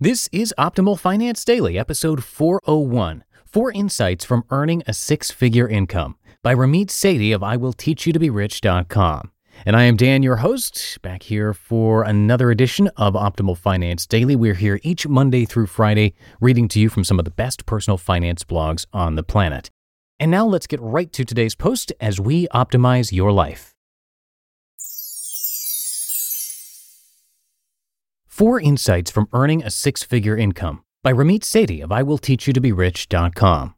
This is Optimal Finance Daily, episode 401 Four Insights from Earning a Six Figure Income by Ramit Sethi of IWillTeachYouToBeRich.com. And I am Dan, your host, back here for another edition of Optimal Finance Daily. We're here each Monday through Friday, reading to you from some of the best personal finance blogs on the planet. And now let's get right to today's post as we optimize your life. Four Insights from Earning a Six Figure Income by Ramit Sethi of IWillTeachYouToBeRich.com.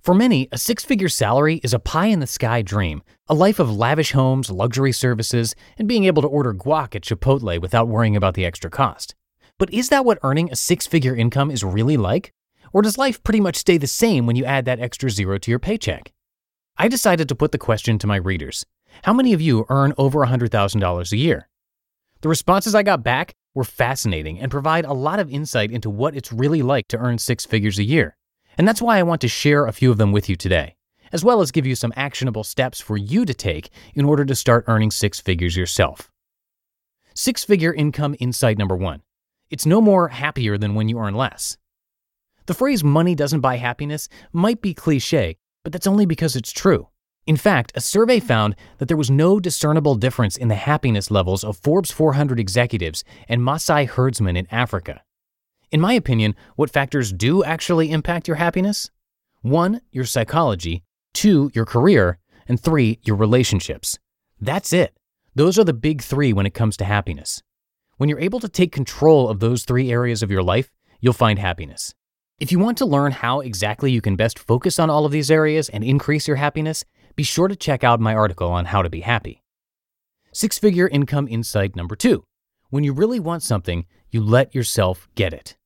For many, a six figure salary is a pie in the sky dream, a life of lavish homes, luxury services, and being able to order guac at Chipotle without worrying about the extra cost. But is that what earning a six figure income is really like? Or does life pretty much stay the same when you add that extra zero to your paycheck? I decided to put the question to my readers How many of you earn over $100,000 a year? The responses I got back were fascinating and provide a lot of insight into what it's really like to earn six figures a year. And that's why I want to share a few of them with you today, as well as give you some actionable steps for you to take in order to start earning six figures yourself. Six figure income insight number one it's no more happier than when you earn less. The phrase money doesn't buy happiness might be cliche, but that's only because it's true. In fact, a survey found that there was no discernible difference in the happiness levels of Forbes 400 executives and Maasai herdsmen in Africa. In my opinion, what factors do actually impact your happiness? One, your psychology, two, your career, and three, your relationships. That's it. Those are the big three when it comes to happiness. When you're able to take control of those three areas of your life, you'll find happiness. If you want to learn how exactly you can best focus on all of these areas and increase your happiness, be sure to check out my article on how to be happy. Six figure income insight number two when you really want something, you let yourself get it.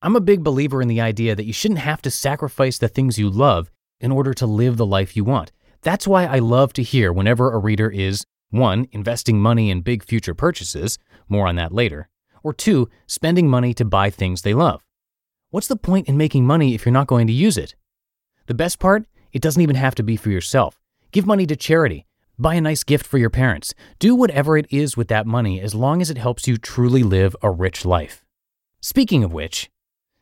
I'm a big believer in the idea that you shouldn't have to sacrifice the things you love in order to live the life you want. That's why I love to hear whenever a reader is 1. investing money in big future purchases, more on that later, or 2. spending money to buy things they love. What's the point in making money if you're not going to use it? The best part it doesn't even have to be for yourself. Give money to charity. Buy a nice gift for your parents. Do whatever it is with that money as long as it helps you truly live a rich life. Speaking of which,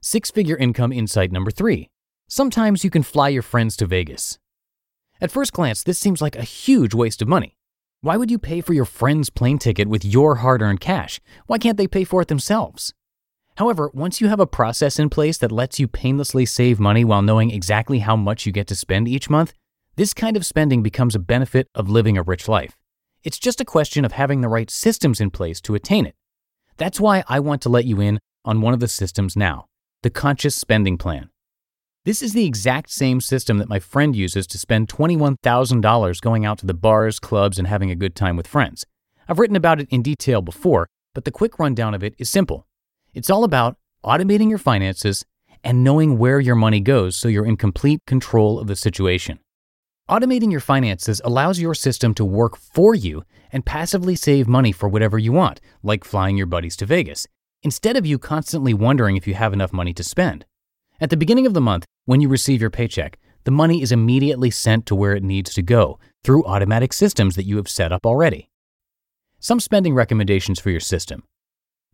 six figure income insight number three. Sometimes you can fly your friends to Vegas. At first glance, this seems like a huge waste of money. Why would you pay for your friend's plane ticket with your hard earned cash? Why can't they pay for it themselves? However, once you have a process in place that lets you painlessly save money while knowing exactly how much you get to spend each month, this kind of spending becomes a benefit of living a rich life. It's just a question of having the right systems in place to attain it. That's why I want to let you in on one of the systems now the Conscious Spending Plan. This is the exact same system that my friend uses to spend $21,000 going out to the bars, clubs, and having a good time with friends. I've written about it in detail before, but the quick rundown of it is simple. It's all about automating your finances and knowing where your money goes so you're in complete control of the situation. Automating your finances allows your system to work for you and passively save money for whatever you want, like flying your buddies to Vegas, instead of you constantly wondering if you have enough money to spend. At the beginning of the month, when you receive your paycheck, the money is immediately sent to where it needs to go through automatic systems that you have set up already. Some spending recommendations for your system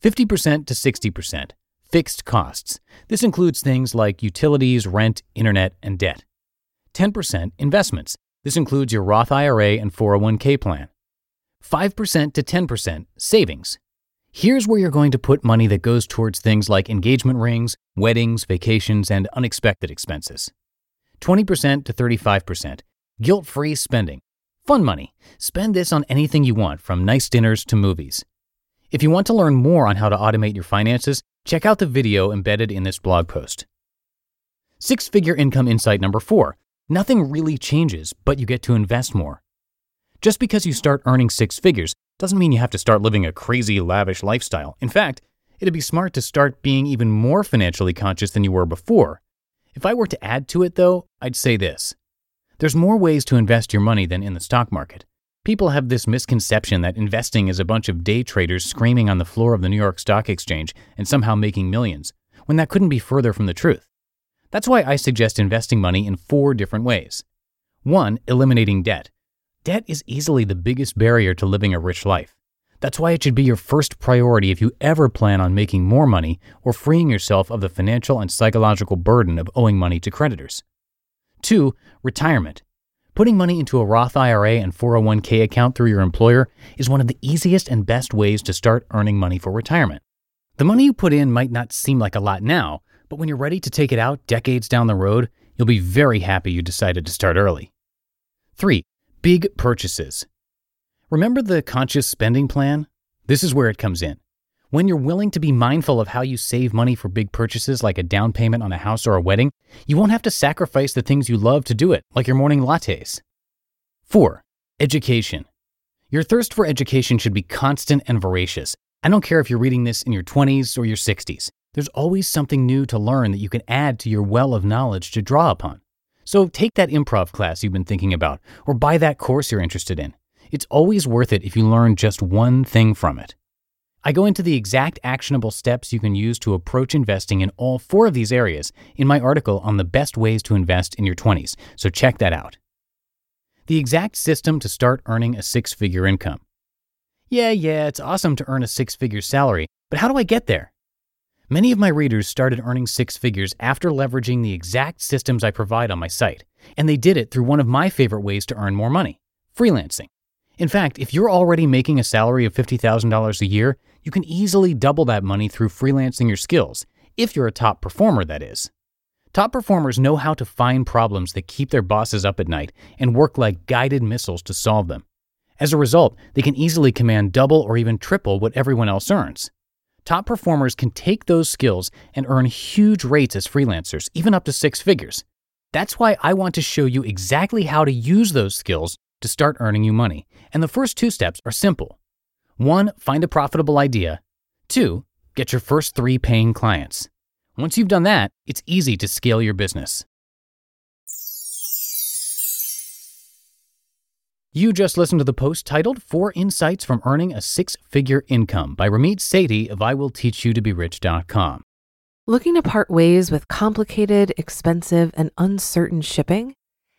50% to 60%, Fixed costs. This includes things like utilities, rent, internet, and debt. 10% investments. This includes your Roth IRA and 401k plan. 5% to 10% savings. Here's where you're going to put money that goes towards things like engagement rings, weddings, vacations, and unexpected expenses. 20% to 35%, guilt free spending. Fun money. Spend this on anything you want, from nice dinners to movies. If you want to learn more on how to automate your finances, check out the video embedded in this blog post. Six figure income insight number four nothing really changes, but you get to invest more. Just because you start earning six figures doesn't mean you have to start living a crazy, lavish lifestyle. In fact, it'd be smart to start being even more financially conscious than you were before. If I were to add to it, though, I'd say this there's more ways to invest your money than in the stock market. People have this misconception that investing is a bunch of day traders screaming on the floor of the New York Stock Exchange and somehow making millions, when that couldn't be further from the truth. That's why I suggest investing money in four different ways. One, eliminating debt. Debt is easily the biggest barrier to living a rich life. That's why it should be your first priority if you ever plan on making more money or freeing yourself of the financial and psychological burden of owing money to creditors. Two, retirement. Putting money into a Roth IRA and 401k account through your employer is one of the easiest and best ways to start earning money for retirement. The money you put in might not seem like a lot now, but when you're ready to take it out decades down the road, you'll be very happy you decided to start early. 3. Big purchases. Remember the conscious spending plan? This is where it comes in. When you're willing to be mindful of how you save money for big purchases like a down payment on a house or a wedding, you won't have to sacrifice the things you love to do it, like your morning lattes. 4. Education. Your thirst for education should be constant and voracious. I don't care if you're reading this in your 20s or your 60s. There's always something new to learn that you can add to your well of knowledge to draw upon. So take that improv class you've been thinking about, or buy that course you're interested in. It's always worth it if you learn just one thing from it. I go into the exact actionable steps you can use to approach investing in all four of these areas in my article on the best ways to invest in your 20s, so check that out. The exact system to start earning a six figure income. Yeah, yeah, it's awesome to earn a six figure salary, but how do I get there? Many of my readers started earning six figures after leveraging the exact systems I provide on my site, and they did it through one of my favorite ways to earn more money freelancing. In fact, if you're already making a salary of $50,000 a year, you can easily double that money through freelancing your skills, if you're a top performer, that is. Top performers know how to find problems that keep their bosses up at night and work like guided missiles to solve them. As a result, they can easily command double or even triple what everyone else earns. Top performers can take those skills and earn huge rates as freelancers, even up to six figures. That's why I want to show you exactly how to use those skills to start earning you money. And the first two steps are simple. One, find a profitable idea. Two, get your first three paying clients. Once you've done that, it's easy to scale your business. You just listened to the post titled Four Insights from Earning a Six Figure Income by Ramit Sethi of IWillTeachYouToBeRich.com. Looking to part ways with complicated, expensive, and uncertain shipping?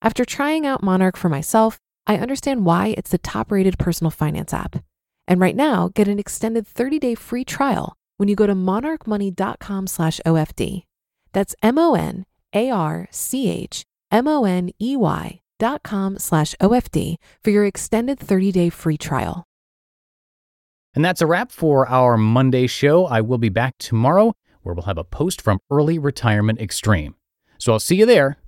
After trying out Monarch for myself, I understand why it's the top rated personal finance app. And right now, get an extended 30 day free trial when you go to monarchmoney.com slash OFD. That's M O N A R C H M O N E Y dot com slash OFD for your extended 30 day free trial. And that's a wrap for our Monday show. I will be back tomorrow where we'll have a post from Early Retirement Extreme. So I'll see you there